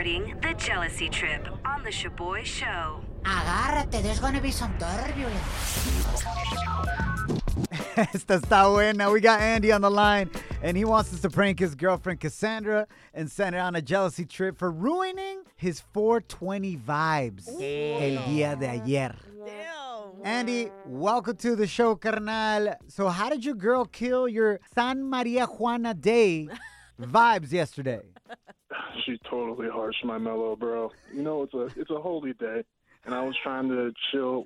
Now boarding the jealousy trip on the Shaboy Show. Agárrate, there's gonna be some turbulence. Esta está buena. We got Andy on the line, and he wants us to prank his girlfriend Cassandra and send her on a jealousy trip for ruining his 420 vibes el día de ayer. Andy, welcome to the show, carnal. So, how did your girl kill your San Maria Juana Day vibes yesterday? She's totally harsh, my mellow bro. You know, it's a it's a holy day, and I was trying to chill,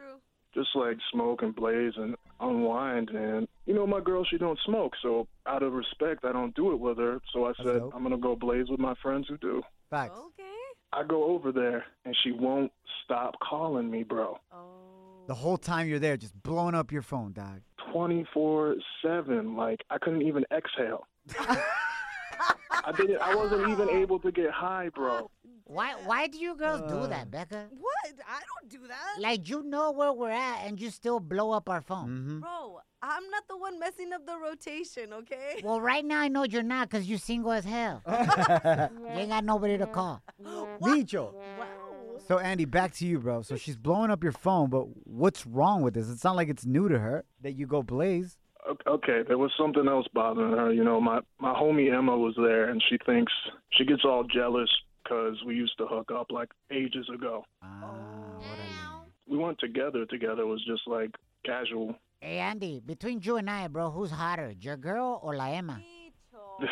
just like smoke and blaze and unwind. And you know, my girl, she don't smoke, so out of respect, I don't do it with her. So I said, dope. I'm gonna go blaze with my friends who do. Facts. Okay. I go over there, and she won't stop calling me, bro. Oh. The whole time you're there, just blowing up your phone, dog. 24 seven. Like I couldn't even exhale. I didn't. I wasn't even able to get high, bro. Why why do you girls do that, Becca? What? I don't do that. Like you know where we're at and you still blow up our phone. Mm-hmm. Bro, I'm not the one messing up the rotation, okay? Well, right now I know you're not because you single as hell. you ain't got nobody to call. Micho. Wow. So, Andy, back to you, bro. So she's blowing up your phone, but what's wrong with this? It's not like it's new to her that you go blaze. O- Okay, there was something else bothering her. You know, my my homie Emma was there, and she thinks she gets all jealous because we used to hook up like ages ago. Ah, órale. We weren't together. Together it was just like casual. Hey, Andy, between you and I, bro, who's hotter, your girl or La Emma?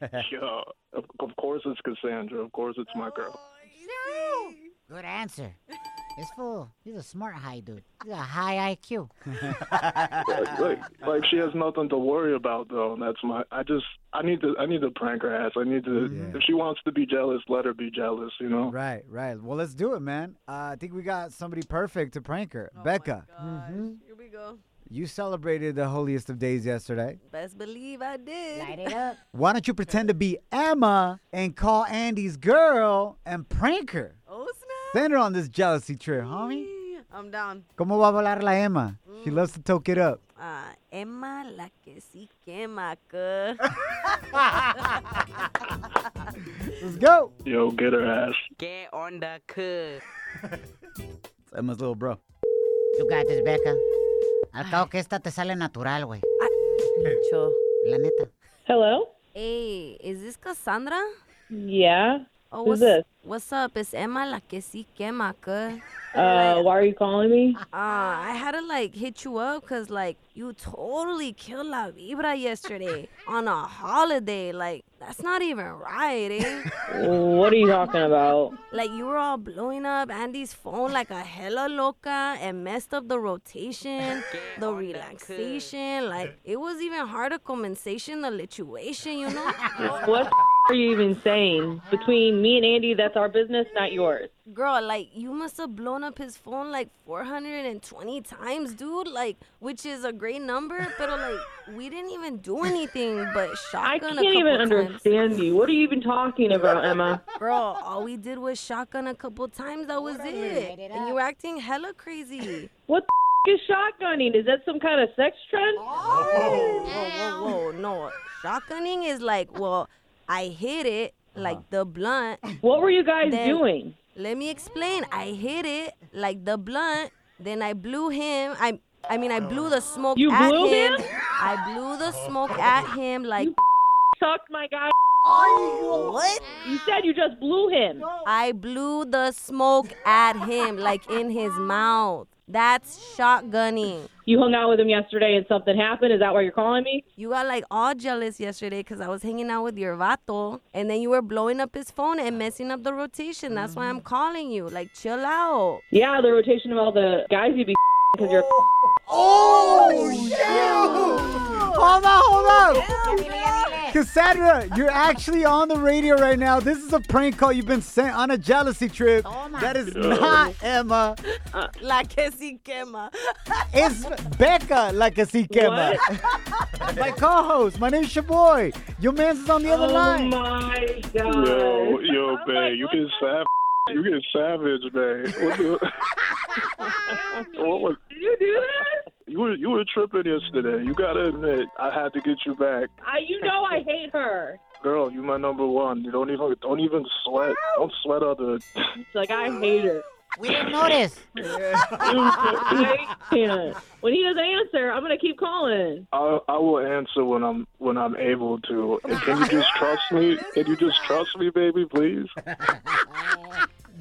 yeah, of, of course it's Cassandra. Of course it's my girl. Good answer. This fool, he's a smart high dude. He's a high IQ. like, like, like she has nothing to worry about though. That's my. I just. I need to. I need to prank her ass. I need to. Yeah. If she wants to be jealous, let her be jealous. You know. Right, right. Well, let's do it, man. Uh, I think we got somebody perfect to prank her. Oh Becca, Here we go. you celebrated the holiest of days yesterday. Best believe I did. Light it up. Why don't you pretend to be Emma and call Andy's girl and prank her? Oh, snap. Send her on this jealousy trip, homie. Mm, I'm down. ¿Cómo va a volar la Emma? She mm. loves to toke it up. Ah, Emma la que sí quema, que. Let's go. Yo, get her ass. ¿Qué onda, que? It's Emma's little bro. You got this, Becca. Al cabo que esta te sale natural, güey. Ah, Cho. La neta. Hello? Hey, is this Cassandra? Yeah. Oh, Who's what's, this? what's up? It's Emma la que sí quema, que. Uh, why are you calling me? Uh, I had to like hit you up because like you totally killed La Vibra yesterday on a holiday. Like that's not even right, eh? What are you talking about? like you were all blowing up Andy's phone like a hella loca and messed up the rotation, the relaxation. Like it was even hard to compensation the lituation, you know? What are you even saying? Between me and Andy, that's our business, not yours. Girl, like you must have blown up his phone like 420 times, dude. Like, which is a great number, but like we didn't even do anything but shotgun. I can't a couple even times. understand you. What are you even talking about, Emma? Girl, all we did was shotgun a couple times. That was it. And you were acting hella crazy. What the is shotgunning? Is that some kind of sex trend? Whoa, whoa, whoa, no. Shotgunning is like, well, I hit it uh-huh. like the blunt. What were you guys Then- doing? Let me explain. I hit it like the blunt. Then I blew him. I I mean I blew the smoke You at blew him. him? I blew the smoke at him like Sucked my guy. what? You said you just blew him. I blew the smoke at him like in his mouth. That's shotgunning. You hung out with him yesterday and something happened. Is that why you're calling me? You got like all jealous yesterday because I was hanging out with your vato and then you were blowing up his phone and messing up the rotation. That's why I'm calling you. Like, chill out. Yeah, the rotation of all the guys you be because you're. Oh, oh shoot! Hold on, hold on. Cassandra, you're actually on the radio right now. This is a prank call. You've been sent on a jealousy trip. Oh, that is not Emma. Uh, la que si quema. It's Becca, like a si quema. My co-host. My name's Shaboy. Your Boy. Your man's is on the other Oh line. my god. Yo, yo, babe, you get oh savage. You get savage, man. What, the, what was? Did you do that? You were you were tripping yesterday. You gotta admit, I had to get you back, I, you know I hate her. girl. You my number one. You don't even don't even sweat. Don't sweat other. It's like I hate her. We didn't notice. I. When he doesn't answer, I'm gonna keep calling. I I will answer when I'm when I'm able to. And can you just trust me? Can you just trust me, baby, please?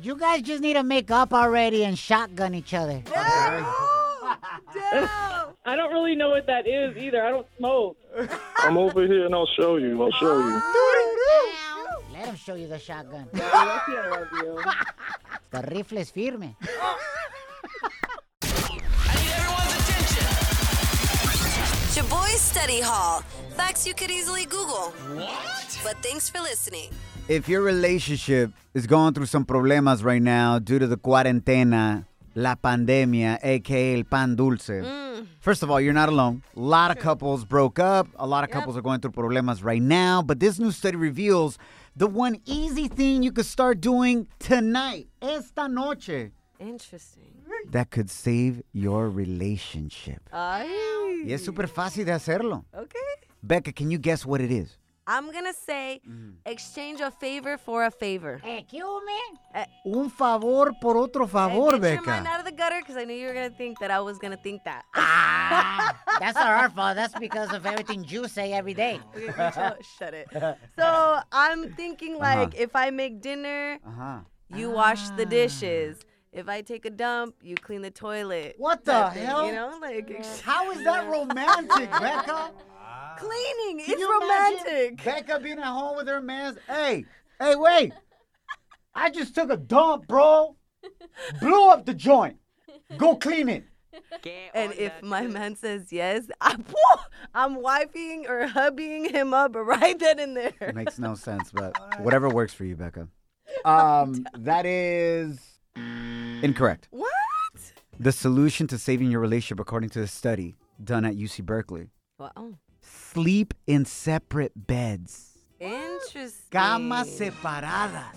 You guys just need to make up already and shotgun each other. I don't really know what that is either. I don't smoke. I'm over here and I'll show you. I'll show you. Let him show you the shotgun. Lucky I love you. The rifle es firme. Shaboy Study Hall. Facts you could easily Google. What? But thanks for listening. If your relationship is going through some problemas right now due to the cuarentena, la pandemia, aka el pan dulce. Mm. First of all, you're not alone. A lot of couples broke up. A lot of couples are going through problemas right now. But this new study reveals the one easy thing you could start doing tonight, esta noche, Interesting. that could save your relationship. Ay. Y es súper fácil de hacerlo. Okay. Becca, can you guess what it is? I'm gonna say exchange a favor for a favor. Hey, ¿qué hubo, man? Un favor por otro Hey, favor, get your mind Becca. out of the gutter because I knew you were gonna think that I was gonna think that. Ah, that's not our fault. That's because of everything you say every day. Okay, Micho, Shut it. So I'm thinking like if I make dinner, Uh-huh. you wash the dishes. If I take a dump, you clean the toilet. What the type thing, hell? You know, like ex- How is that romantic, Becca? Cleaning. Can it's you imagine romantic. Becca being at home with her man. Hey, hey, wait. I just took a dump, bro. Blew up the joint. Go clean it. And if my man says yes, I'm, I'm wifing or hubbying him up right then and there. It Makes no sense, but whatever works for you, Becca. Um, that is incorrect. What? The solution to saving your relationship, according to a study done at UC Berkeley, Wow. Sleep in separate beds. Interesting. Camas separadas.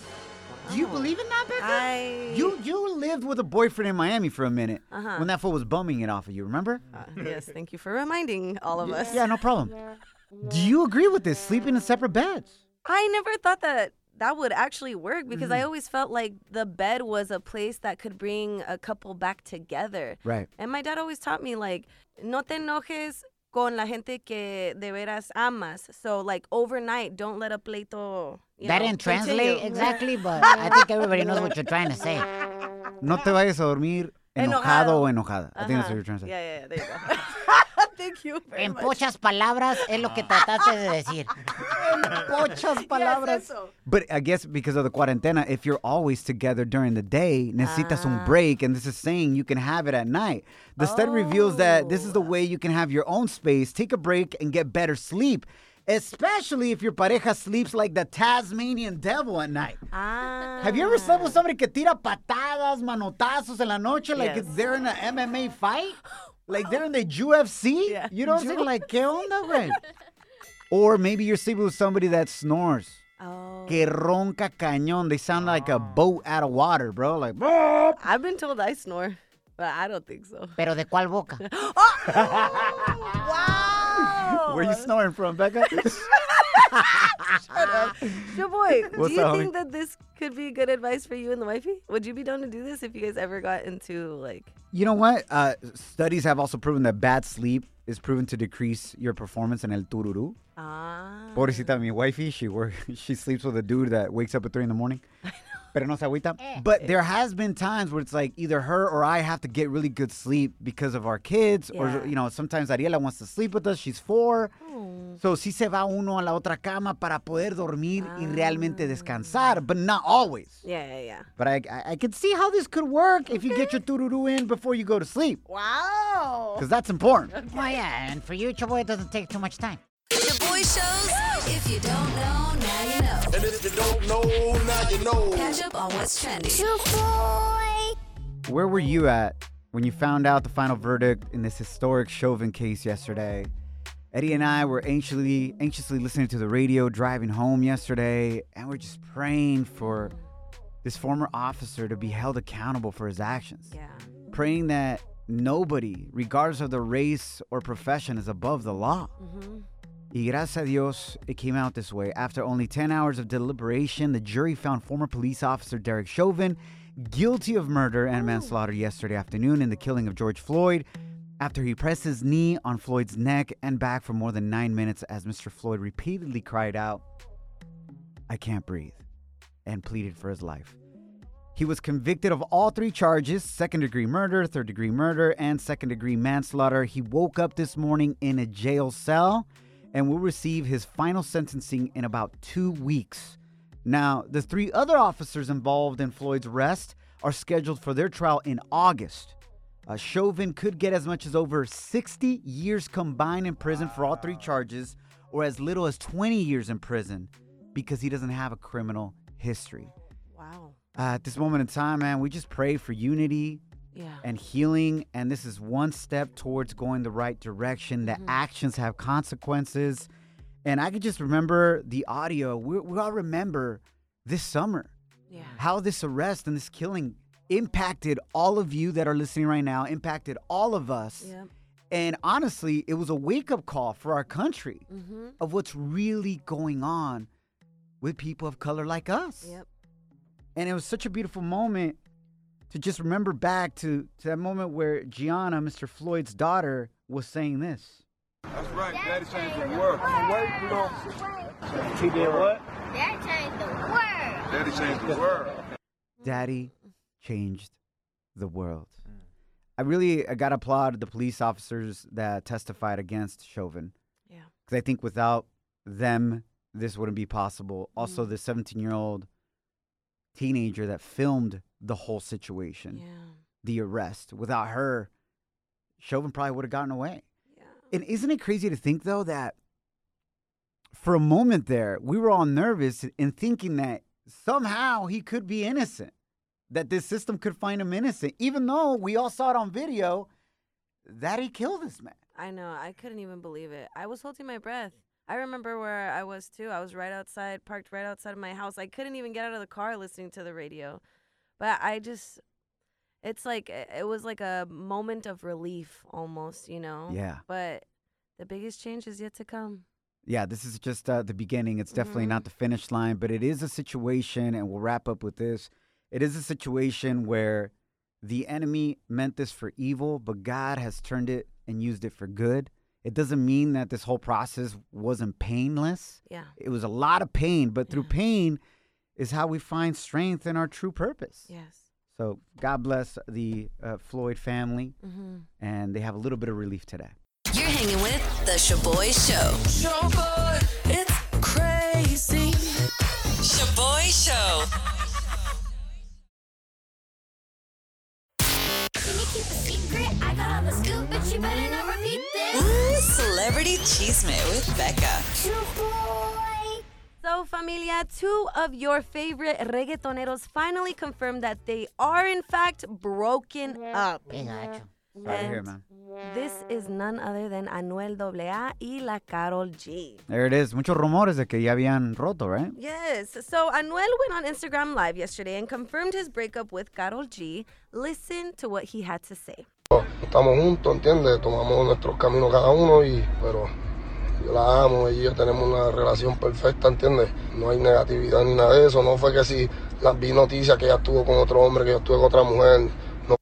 Do you believe in that, Becca? I. You you lived with a boyfriend in Miami for a minute Uh-huh. when that fool was bumming it off of you. Remember? Uh, yes, thank you for reminding all of us. Yeah, no problem. Do you agree with this? Sleeping in separate beds. I never thought that that would actually work because Mm-hmm. I always felt like the bed was a place that could bring a couple back together. Right. And my dad always taught me like, no te enojes con la gente que de veras amas. So like overnight, don't let a pleito. That know, didn't translate continue. exactly, but I think everybody knows what you're trying to say. No te vayas a dormir enojado o enojada. I think that's what you're trying to say. Yeah, yeah, yeah. There you go. Thank you very En much. pochas palabras es lo que trataste de decir. Pochas Yes, eso. But I guess because of the cuarentena, if you're always together during the day, necesitas un break, and this is saying you can have it at night. The study reveals that this is the way you can have your own space, take a break, and get better sleep. Especially if your pareja sleeps like the Tasmanian devil at night. Ah. Have you ever slept with somebody que tira patadas, manotazos en la noche like Yes. it's they're in an MMA fight? Like they're in the UFC? Yeah. You know what I'm saying? Like, ¿qué onda, güey? Or maybe you're sleeping with somebody that snores. Oh. Que ronca cañón. They sound like a boat out of water, bro. Like, "Boop." I've been told I snore, but I don't think so. Pero de cuál boca? oh! Wow. where you snoring from, Becca? Shut Yo, boy, What's do you up, think homie? that this could be good advice for you and the wifey? Would you be down to do this if you guys ever got into like? you know what? Uh, studies have also proven that bad sleep is proven to decrease your performance in el tururu. Ah. Pobrecita, mi wifey, she work, she sleeps with a dude that wakes up at three in the morning. Pero no se agüita. Eh, eh. But there has been times where it's like either her or I have to get really good sleep because of our kids, Yeah. or you know, sometimes Ariela wants to sleep with us. She's four, oh. so si se va uno a la otra cama para poder dormir y realmente ah. descansar, but not always. Yeah, yeah, yeah. But I, I, I could see how this could work if you get your tururu in before you go to sleep, Wow. because that's important. Oh, yeah, and for you, Shaboy, it doesn't take too much time. Shaboy Shows. If you don't know, now you know. And if you don't know, now you know. Catch up on what's trending. Where were you at when you found out the final verdict in this historic Chauvin case yesterday? Eddie and I were anxiously anxiously listening to the radio driving home yesterday, and we're just praying for this former officer to be held accountable for his actions. Yeah. Praying that nobody, regardless of their race or profession, is above the law. Mm-hmm. Y gracias a Dios, it came out this way. After only 10 hours of deliberation, the jury found former police officer Derek Chauvin guilty of murder and manslaughter yesterday afternoon in the killing of George Floyd after he pressed his knee on Floyd's neck and back for more than nine minutes as Mr. Floyd repeatedly cried out, I can't breathe, and pleaded for his life. He was convicted of all three charges second degree murder, third degree murder, and second degree manslaughter. He woke up this morning in a jail cell and will receive his final sentencing in about two weeks. Now, the three other officers involved in Floyd's arrest are scheduled for their trial in August. Uh, Chauvin could get as much as over 60 years combined in prison for all three charges, or as little as 20 years in prison because he doesn't have a criminal history. Wow. Uh, at this moment in time, man, we just pray for unity Yeah. and healing, and this is one step towards going the right direction. The actions have consequences. And I could just remember the audio. We, we all remember this summer Yeah. how this arrest and this killing impacted all of you that are listening right now, impacted all of us. Yep. And honestly, it was a wake up call for our country Mm-hmm. of what's really going on with people of color like us. Yep. And it was such a beautiful moment to just remember back to, to that moment where Gianna, Mr. Floyd's daughter, was saying this. That's right. Daddy changed the world. She did what? Daddy changed the world. Daddy changed the world. Daddy changed the world. Mm. I really I got to applaud the police officers that testified against Chauvin. Yeah. Because I think without them, this wouldn't be possible. Also, mm. the 17 year old teenager that filmed the whole situation, Yeah. the arrest. Without her, Chauvin probably would have gotten away. Yeah. And isn't it crazy to think, though, that for a moment there, we were all nervous in thinking that somehow he could be innocent, that this system could find him innocent, even though we all saw it on video that he killed this man. I know. I couldn't even believe it. I was holding my breath. I remember where I was too. I was right outside, parked right outside of my house. I couldn't even get out of the car listening to the radio. But I just, it's like, it was like a moment of relief almost, you know? Yeah. But the biggest change is yet to come. Yeah, this is just uh, the beginning. It's definitely not the finish line, but it is a situation, and we'll wrap up with this. It is a situation where the enemy meant this for evil, but God has turned it and used it for good. It doesn't mean that this whole process wasn't painless. Yeah. It was a lot of pain, but through Yeah. pain is how we find strength in our true purpose. Yes. So God bless the uh, Floyd family, Mm-hmm. and they have a little bit of relief today. You're hanging with The Shaboy Show. Shaboy, it's crazy. Shaboy Show. Can you keep a secret? I got all the scoop, but you better not repeat this. Ooh, Celebrity Cheesemate with Becca. So, familia, two of your favorite reggaetoneros finally confirmed that they are, in fact, broken up. Qué gacho. Sorry to man. This is none other than Anuel AA y la Karol G. There it is. Muchos rumores de que ya habían roto, right? Yes. So Anuel went on Instagram Live yesterday and confirmed his breakup with Karol G. Listen to what he had to say. Estamos juntos, ¿entiendes? Tomamos nuestros caminos cada uno y, pero yo la amo, ella y yo tenemos una relación perfecta, ¿entiendes? No hay negatividad ni nada de eso. No fue que si las vi noticias que ella estuvo con otro hombre, que yo estuve con otra mujer. No.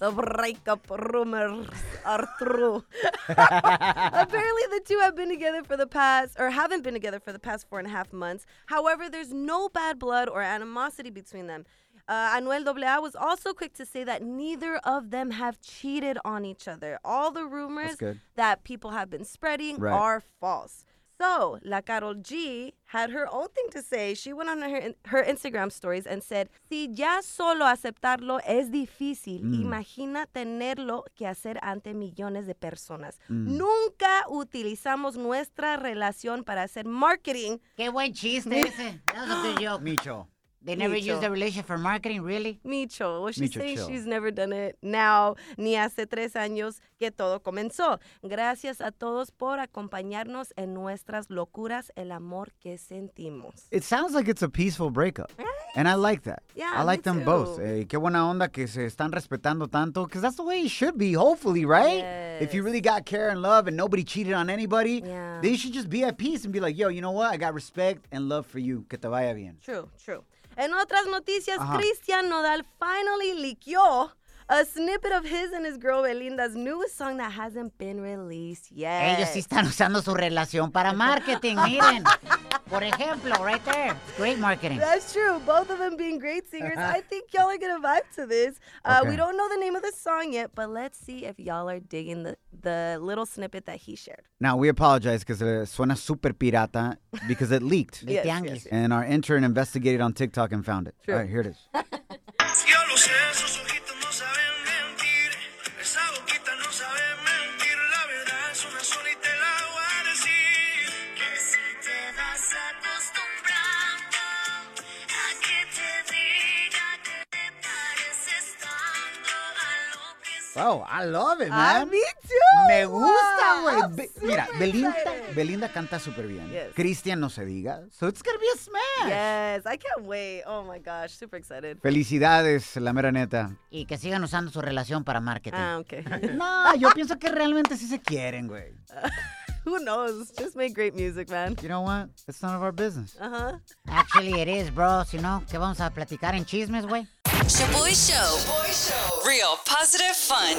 The breakup rumors are true. Apparently, the two have been together for the past, or haven't been together for the past four and a half months. However, there's no bad blood or animosity between them. Uh, Anuel AA was also quick to say that neither of them have cheated on each other. All the rumors that people have been spreading Right. are false. So, La Karol G had her own thing to say. She went on her, her Instagram stories and said, Si ya solo aceptarlo es difícil, Mm. imagina tenerlo que hacer ante millones de personas. Mm. Nunca utilizamos nuestra relación para hacer marketing. Qué buen chiste ese. That was a good joke. Micho. They never Micho. use the relation for marketing, really? Micho, well, she's Micho, saying chill. she's never done it now, ni hace tres años que todo comenzó. Gracias a todos por acompañarnos en nuestras locuras, el amor que sentimos. It sounds like it's a peaceful breakup. And I like that. Yeah, I like me them both. too. Eh, qué buena onda que se están respetando tanto, because that's the way it should be, hopefully, right? If you really got care and love and nobody cheated on anybody, Yeah. they should just be at peace and be like, yo, you know what? I got respect and love for you. Que te vaya bien. True, true. En otras noticias, Ajá. Cristian Nodal finally liqueó a snippet of his and his girl Belinda's newest song that hasn't been released yet. Ellos sí están usando su relación para marketing, miren. Por ejemplo, right there. Great marketing. That's true. Both of them being great singers. I think y'all are gonna vibe to this. Uh, Okay. We don't know the name of the song yet, but let's see if y'all are digging the, the little snippet that he shared. Now, we apologize because uh, suena super pirata because it leaked. Yes, yes, yes. And our intern investigated on TikTok and found it. True. All right, here it is. Oh, I love it, Ah, man. me too. Me gusta, güey. Mira, Belinda, excited. Belinda canta súper bien. Yes. Cristian no se diga. So it's gonna be a smash. Yes, I can't wait. Oh my gosh, super excited. Felicidades, la mera neta. Y que sigan usando su relación para marketing. Ah, okay. No, yo pienso que realmente sí se quieren, güey. Who knows? Just make great music, man. You know what? It's none of our business. Uh huh. Actually, it is, bro. Si no, ¿qué vamos a platicar en chismes, güey? Shaboy Show. Real positive fun.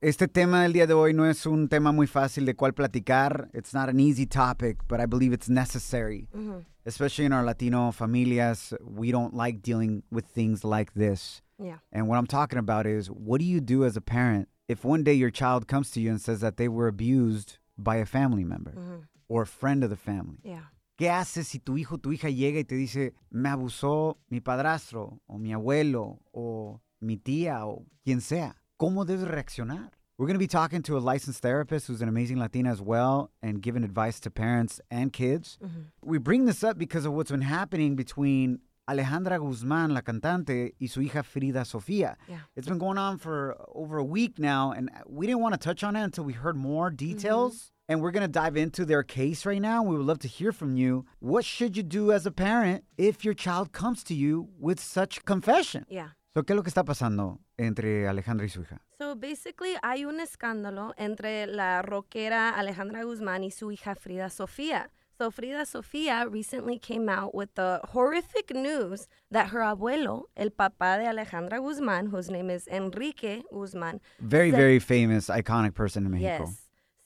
Este tema del día de hoy no es un tema muy fácil de cuál platicar. It's not an easy topic, but I believe it's necessary. Mm-hmm. Especially in our Latino familias, we don't like dealing with things like this. Yeah. And what I'm talking about is what do you do as a parent if one day your child comes to you and says that they were abused by a family member mm-hmm. or a friend of the family? Yeah. ¿Qué haces si tu hijo o tu hija llega y te dice, me abusó mi padrastro o mi abuelo o mi tía o quien sea? ¿Cómo debes reaccionar? We're going to be talking to a licensed therapist who's an amazing Latina as well and giving advice to parents and kids. We bring this up because of what's been happening between Alejandra Guzmán, la cantante, y su hija Frida Sofía. Yeah. It's been going on for over a week now, and we didn't want to touch on it until we heard more details. And we're going to dive into their case right now. We would love to hear from you. What should you do as a parent if your child comes to you with such confession? Yeah. So, ¿qué es lo que está pasando entre Alejandra y su hija? So basically, hay un escándalo entre la rockera Alejandra Guzmán y su hija Frida Sofía. So Frida Sofía recently came out with the horrific news that her abuelo, el papá de Alejandra Guzmán, whose name is Enrique Guzmán, Very, se- very famous, iconic person in Mexico. Yes.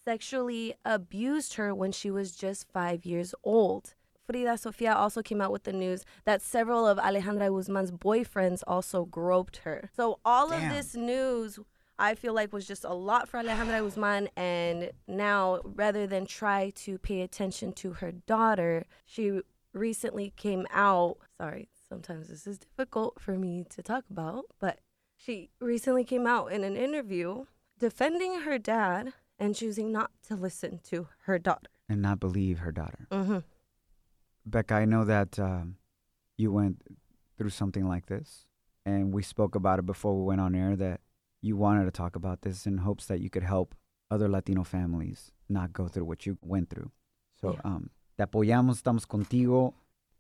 Sexually abused her when she was just five years old. Frida Sofia also came out with the news that several of Alejandra Guzman's boyfriends also groped her. So all Damn. of this news I feel like was just a lot for Alejandra Guzman and now rather than try to pay attention to her daughter, she recently came out, sorry, sometimes this is difficult for me to talk about, but she recently came out in an interview defending her dad and choosing not to listen to her daughter. And not believe her daughter. Mm-hmm. Becca, I know that um, you went through something like this, and we spoke about it before we went on air that you wanted to talk about this in hopes that you could help other Latino families not go through what you went through. So, Yeah. um, te apoyamos, estamos contigo.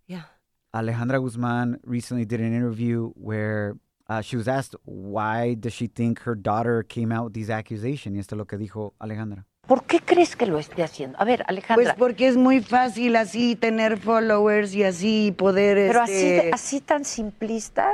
Yeah. Alejandra Guzman recently did an interview where uh, she was asked why does she think her daughter came out with these accusations. Y esto es lo que dijo Alejandra. ¿Por qué crees que lo esté haciendo? A ver, Alejandra. Pues porque es muy fácil así tener followers y así poder. pero este, así, así tan simplista,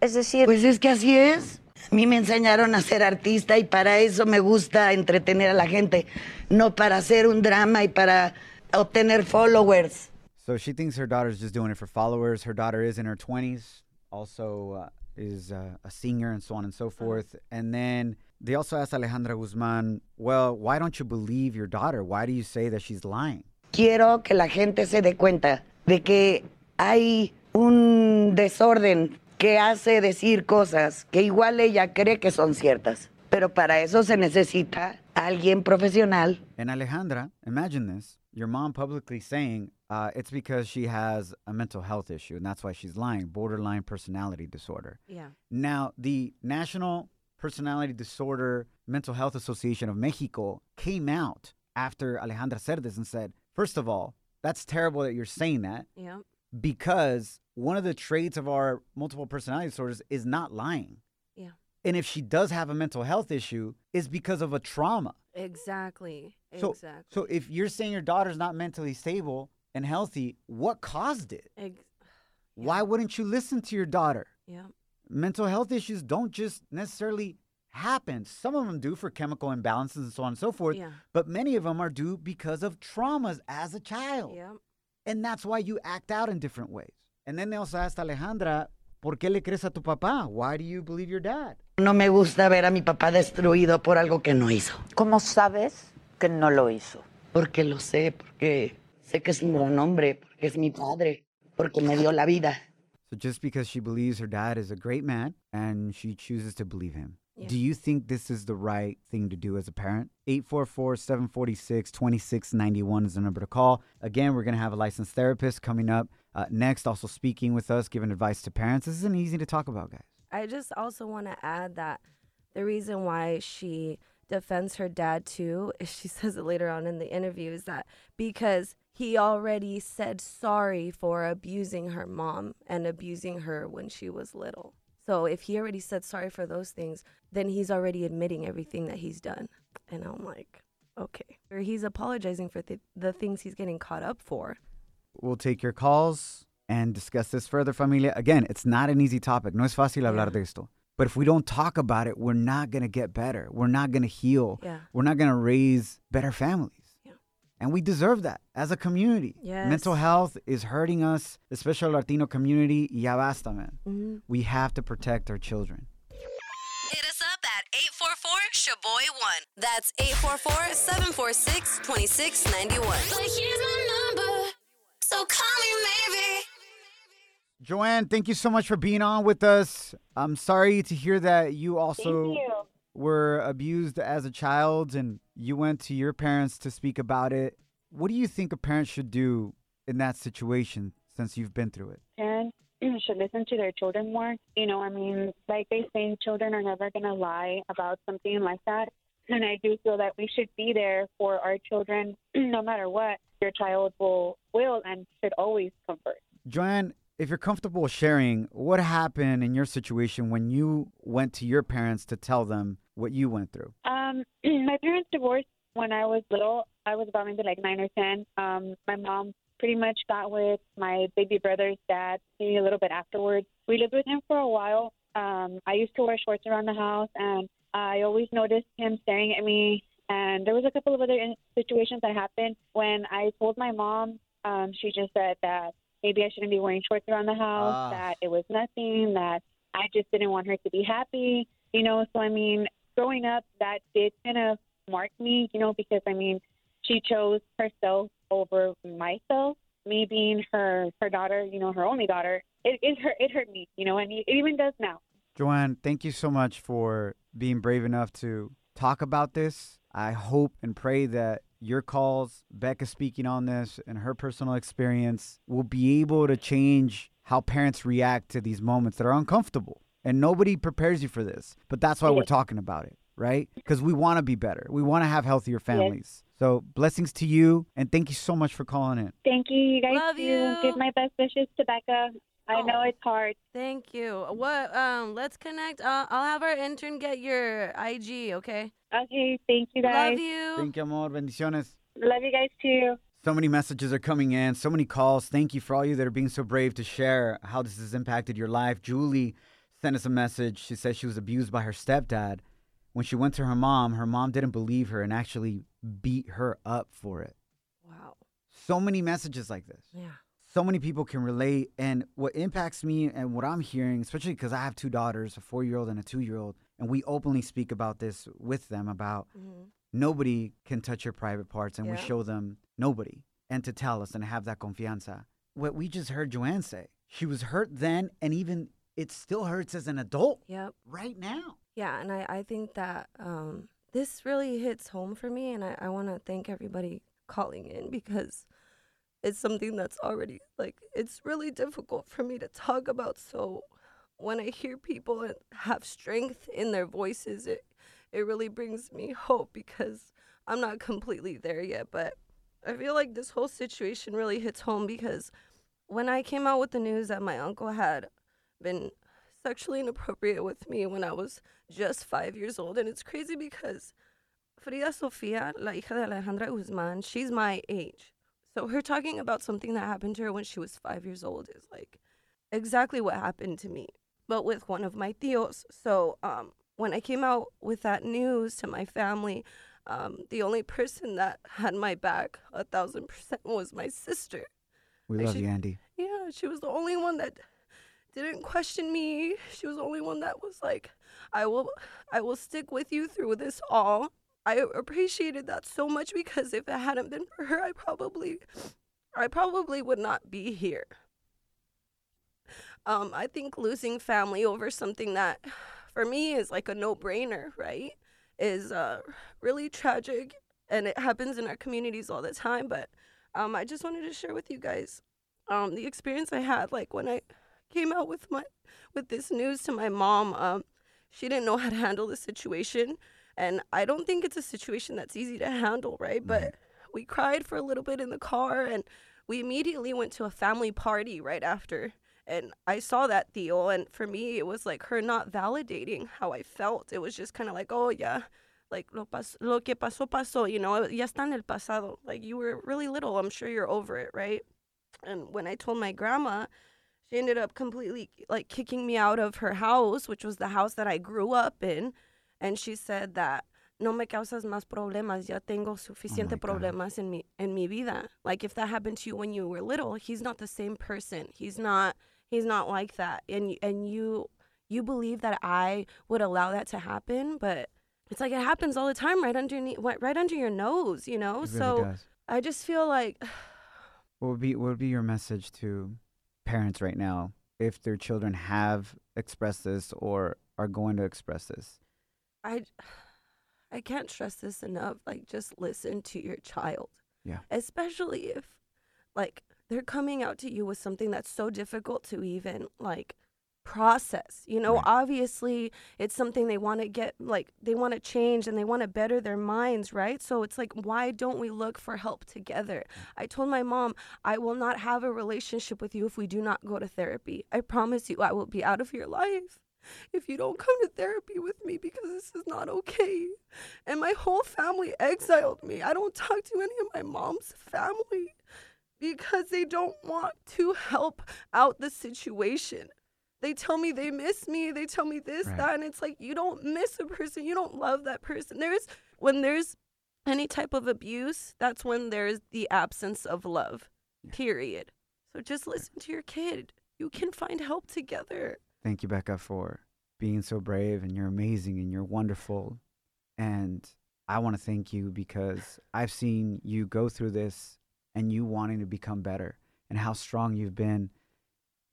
es decir. Pues es que así es. A mí me enseñaron a ser artista y para eso me gusta entretener a la gente, no para hacer un drama y para obtener followers. So she thinks her daughter's just doing it for followers. Her daughter is in her 20s, also uh, is uh, a singer and so on and so forth. And then They also asked Alejandra Guzman, well, why don't you believe your daughter? Why do you say that she's lying? Quiero que la gente se dé cuenta de que hay un desorden que hace decir cosas que igual ella cree que son ciertas. Pero para eso se necesita alguien profesional And Alejandra, imagine this your mom publicly saying uh, it's because she has a mental health issue, and that's why she's lying borderline personality disorder. Yeah. Now, the National Personality Disorder Mental Health Association of Mexico came out after Alejandra this and said, first of all, that's terrible that you're saying that Yeah. because one of the traits of our multiple personality disorders is not lying. Yeah. And if she does have a mental health issue, it's because of a trauma. Exactly. So, exactly. so if you're saying your daughter's not mentally stable and healthy, what caused it? Ex- Why wouldn't you listen to your daughter? yeah. Mental health issues don't just necessarily happen. Some of them do for chemical imbalances and so on and so forth, Yeah. but many of them are due because of traumas as a child. Yeah. And that's why you act out in different ways. And then they also asked Alejandra, ¿por qué le crees a tu papá? Why do you believe your dad? No me gusta ver a mi papá destruido por algo que no hizo. ¿Cómo sabes que no lo hizo? Porque lo sé, porque sé que es un gran hombre, porque es mi padre, porque me dio la vida. So just because she believes her dad is a great man and she chooses to believe him, do you think this is the right thing to do as a parent? 844 746 2691 is the number to call. Again, we're going to have a licensed therapist coming up uh, next, also speaking with us, giving advice to parents. This isn't easy to talk about, guys. I just also want to add that the reason why she defends her dad too, is she says it later on in the interview, is that because he already said sorry for abusing her mom and abusing her when she was little. So if he already said sorry for those things, then he's already admitting everything that he's done. And I'm like, okay. Or he's apologizing for th- the things he's getting caught up for. We'll take your calls and discuss this further, familia. Again, it's not an easy topic. No es fácil hablar de esto. But if we don't talk about it, we're not going to get better. We're not going to heal. Yeah. We're not going to raise better families. And we deserve that as a community. Yes. Mental health is hurting us, especially our Latino community. Y ya basta, man. Mhm. We have to protect our children. Hit us up at 844-SHABOY1. That's 844-746-2691. But here's my number, so call me maybe. Joanne, thank you so much for being on with us. I'm sorry to hear that you also you. were abused as a child and you went to your parents to speak about it. What do you think a parent should do in that situation since you've been through it? parents should listen to their children more. You know, I mean, like they say, children are never going to lie about something like that. And I do feel that we should be there for our children, no matter what. Your child will, will and should always comfort. Joanne, if you're comfortable sharing, what happened in your situation when you went to your parents to tell them what you went through? Um, my parents divorced when I was little. I was about maybe like nine or ten. Um, my mom pretty much got with my baby brother's dad maybe a little bit afterwards. We lived with him for a while. Um, I used to wear shorts around the house, and I always noticed him staring at me. And there was a couple of other in- situations that happened when I told my mom. Um, she just said that maybe I shouldn't be wearing shorts around the house. Ah. That it was nothing. That I just didn't want her to be happy. You know, so I mean, growing up, that did kind of mark me. You know, because I mean, she chose herself over myself. Me being her her daughter, you know, her only daughter. It it hurt it hurt me. You know, and it even does now. Joanne, thank you so much for being brave enough to talk about this. I hope and pray that your calls, Becca speaking on this, and her personal experience will be able to change how parents react to these moments that are uncomfortable. And nobody prepares you for this. But that's why we're talking about it, right? Because we want to be better. We want to have healthier families. So blessings to you, and thank you so much for calling in. Thank you, you guys. Love too. you. Give my best wishes to Becca. I know it's hard. Thank you. What? Um, let's connect. Uh, I'll have our intern get your IG. Okay. Okay. Thank you guys. Love you. Thank you, amor. Bendiciones. Love you guys too. So many messages are coming in, so many calls. Thank you for all you that are being so brave to share how this has impacted your life. Julie sent us a message. She says she was abused by her stepdad. When she went to her mom, her mom didn't believe her and actually beat her up for it. Wow. So many messages like this. Yeah. So many people can relate. And what impacts me and what I'm hearing, especially because I have two daughters, a four year old and a two year old, and we openly speak about this with them about Mhm. nobody can touch your private parts, and we show them nobody, and to tell us and have that confianza. What we just heard Joanne say, she was hurt then, and even it still hurts as an adult Yep. right now. Yeah, and I, I think that um, this really hits home for me, and I, I want to thank everybody calling in because it's something that's already like it's really difficult for me to talk about. So when I hear people have strength in their voices, it it really brings me hope because I'm not completely there yet, but I feel like this whole situation really hits home because when I came out with the news that my uncle had been sexually inappropriate with me when I was just five years old. And it's crazy because Frida Sofia, la hija de Alejandra Guzman, she's my age. So her talking about something that happened to her when she was five years old is like exactly what happened to me, but with one of my tios. So um, when I came out with that news to my family, um, the only person that had my back a thousand percent was my sister. We love she- you, Andy. Yeah, she was the only one that didn't question me. She was the only one that was like, "I will, I will stick with you through this all." I appreciated that so much because if it hadn't been for her, I probably, I probably would not be here. Um, I think losing family over something that, for me, is like a no-brainer, right? Is uh really tragic, and it happens in our communities all the time. But um, I just wanted to share with you guys um, the experience I had, like when I came out with my with this news to my mom. Um, she didn't know how to handle the situation, and I don't think it's a situation that's easy to handle, right? But we cried for a little bit in the car, and we immediately went to a family party right after. And I saw that Theo. and for me, it was like her not validating how I felt. It was just kind of like, oh yeah, like lo, pas- lo que pasó pasó, you know, ya está en el pasado. Like you were really little, I'm sure you're over it, right? And when I told my grandma, she ended up completely like kicking me out of her house, which was the house that I grew up in. And she said that no me causas más problemas, ya tengo oh suficiente problemas en mi en mi vida. Like if that happened to you when you were little, he's not the same person. He's not he's not like that. And and you you believe that I would allow that to happen, but it's like it happens all the time right underneath right under your nose, you know? Really so does. I just feel like What would be what would be your message to parents right now if their children have expressed this or are going to express this? I I can't stress this enough. Like just listen to your child. Yeah. Especially if like they're coming out to you with something that's so difficult to even like process. You know, obviously it's something they want to get like they want to change and they want to better their minds, right? So it's like why don't we look for help together? I told my mom, I will not have a relationship with you if we do not go to therapy. I promise you I will be out of your life if you don't come to therapy with me because this is not okay. And my whole family exiled me. I don't talk to any of my mom's family because they don't want to help out the situation. They tell me they miss me. They tell me this, Right. that, and it's like you don't miss a person. You don't love that person. There's when there's any type of abuse, that's when there's the absence of love. Period. So just listen to your kid. You can find help together. Thank you, Becca, for being so brave and you're amazing and you're wonderful. And I want to thank you because I've seen you go through this and you wanting to become better and how strong you've been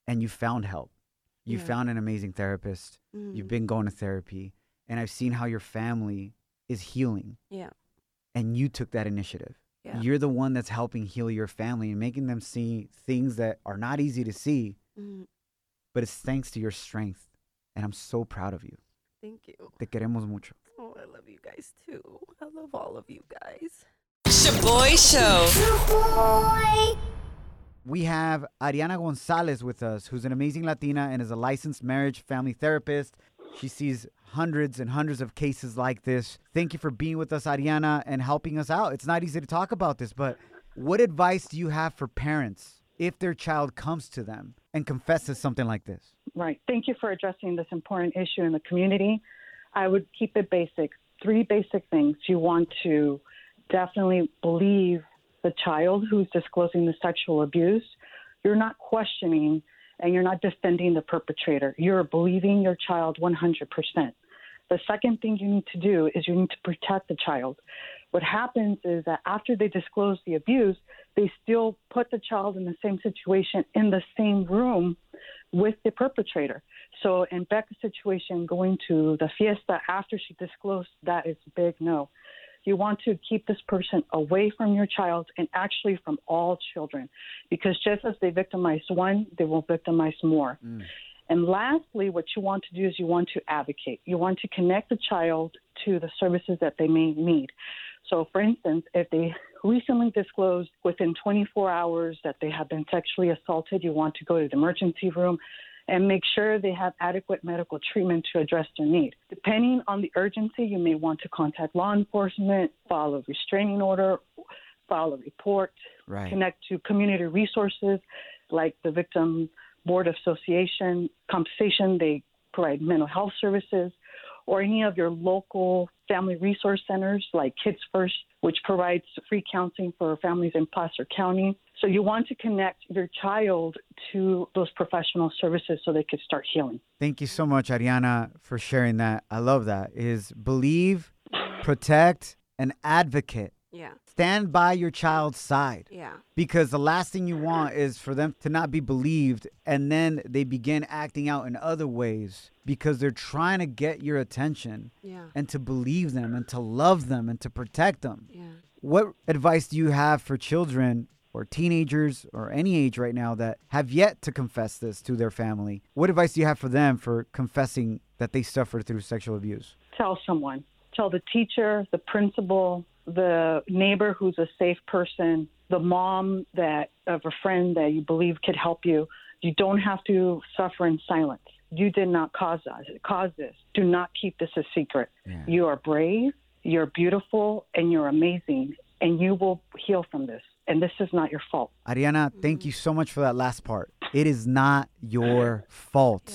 and you found help. You Yeah. found an amazing therapist. You've Mhm. been going to therapy and I've seen how your family is healing Yeah. and you took that initiative. Yeah. You're the one that's helping heal your family and making them see things that are not easy to see, Mhm. But it's thanks to your strength. And I'm so proud of you. Thank you. Te queremos mucho. Oh, I love you guys too. I love all of you guys. Shaboy Show. We have Ariana Gonzalez with us, who's an amazing Latina and is a licensed marriage family therapist. She sees hundreds and hundreds of cases like this. Thank you for being with us, Ariana, and helping us out. It's not easy to talk about this, but what advice do you have for parents if their child comes to them and confesses something like this? Right. Thank you for addressing this important issue in the community. I would keep it basic. Three basic things. You want to definitely believe the child who's disclosing the sexual abuse. You're not questioning and you're not defending the perpetrator. You're believing your child 100%. The second thing you need to do is you need to protect the child. What happens is that after they disclose the abuse, they still put the child in the same situation in the same room with the perpetrator. So in Becca's situation, going to the fiesta after she disclosed that is big no. You want to keep this person away from your child and actually from all children, because just as they victimize one, they will victimize more. Mm. And lastly, what you want to do is you want to advocate. You want to connect the child to the services that they may need. So, for instance, if they recently disclosed within 24 hours that they have been sexually assaulted, you want to go to the emergency room and make sure they have adequate medical treatment to address their need. Depending on the urgency, you may want to contact law enforcement, file a restraining order, file a report, Right. connect to community resources like the Victim Board of Association, compensation, they provide mental health services, or any of your local family resource centers like Kids First, which provides free counseling for families in Placer County. So you want to connect your child to those professional services so they could start healing. Thank you so much, Ariana, for sharing that. I love that. Is believe, protect, and advocate. Yeah. Stand by your child's side. Yeah. Because the last thing you want is for them to not be believed and then they begin acting out in other ways because they're trying to get your attention Yeah. and to believe them and to love them and to protect them. Yeah. What advice do you have for children or teenagers or any age right now that have yet to confess this to their family? What advice do you have for them for confessing that they suffered through sexual abuse? Tell someone. Tell the teacher, the principal, the neighbor who's a safe person, the mom that of a friend that you believe could help you. You don't have to suffer in silence. You did not cause us, cause this. Do not keep this a secret. You are brave, you're beautiful, and you're amazing, and you will heal from this. And this is not your fault. Ariana, thank you so much for that last part. It is not your fault.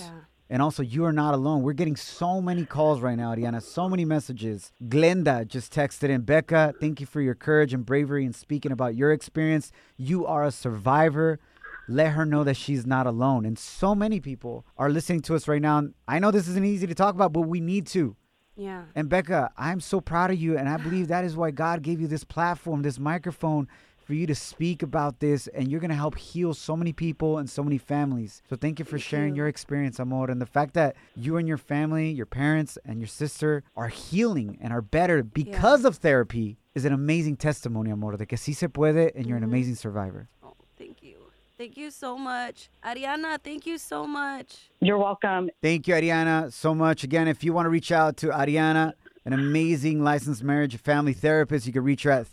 And also, you are not alone. We're getting so many calls right now, Ariana, so many messages. Glenda just texted in Becca, thank you for your courage and bravery in speaking about your experience. You are a survivor. Let her know that she's not alone. And so many people are listening to us right now. I know this isn't easy to talk about, but we need to. Yeah. And Becca, I'm so proud of you. And I believe that is why God gave you this platform, this microphone for you to speak about this. And you're going to help heal so many people and so many families. So thank you for sharing your experience, Amor. And the fact that you and your family, your parents, and your sister are healing and are better because of therapy is an amazing testimony, Amor, de que sí se puede and you're an mm-hmm. amazing survivor. Oh, thank you. Thank you so much. Ariana, thank you so much. You're welcome. Thank you, Ariana, so much. Again, if you want to reach out to Ariana, an amazing licensed marriage and family therapist, you can reach her at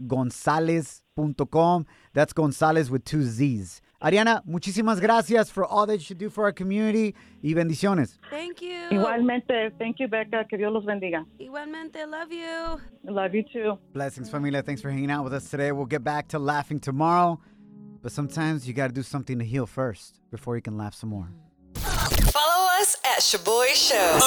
therapygonzalez.com. That's Gonzalez with two Z's. Ariana, muchísimas gracias for all that you do for our community y bendiciones. Thank you. Igualmente. Thank you, Becca. Que Dios los bendiga. Igualmente, love you. Love you too. Blessings, familia. Thanks for hanging out with us today. We'll get back to laughing tomorrow, but sometimes you got to do something to heal first before you can laugh some more. Follow us at Shaboy Show.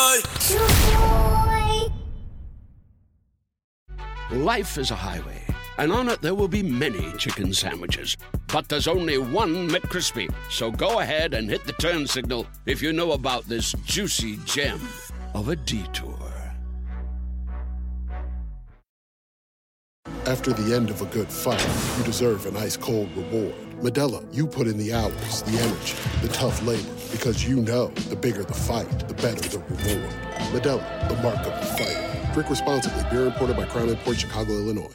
Life is a highway, and on it there will be many chicken sandwiches. But there's only one McCrispy. So go ahead and hit the turn signal if you know about this juicy gem of a detour. After the end of a good fight, you deserve an ice cold reward. Modelo, you put in the hours, the energy, the tough labor, because you know the bigger the fight, the better the reward. Modelo, the mark of the fighter. Drink responsibly. Beer imported by Crown Imports Chicago, Illinois.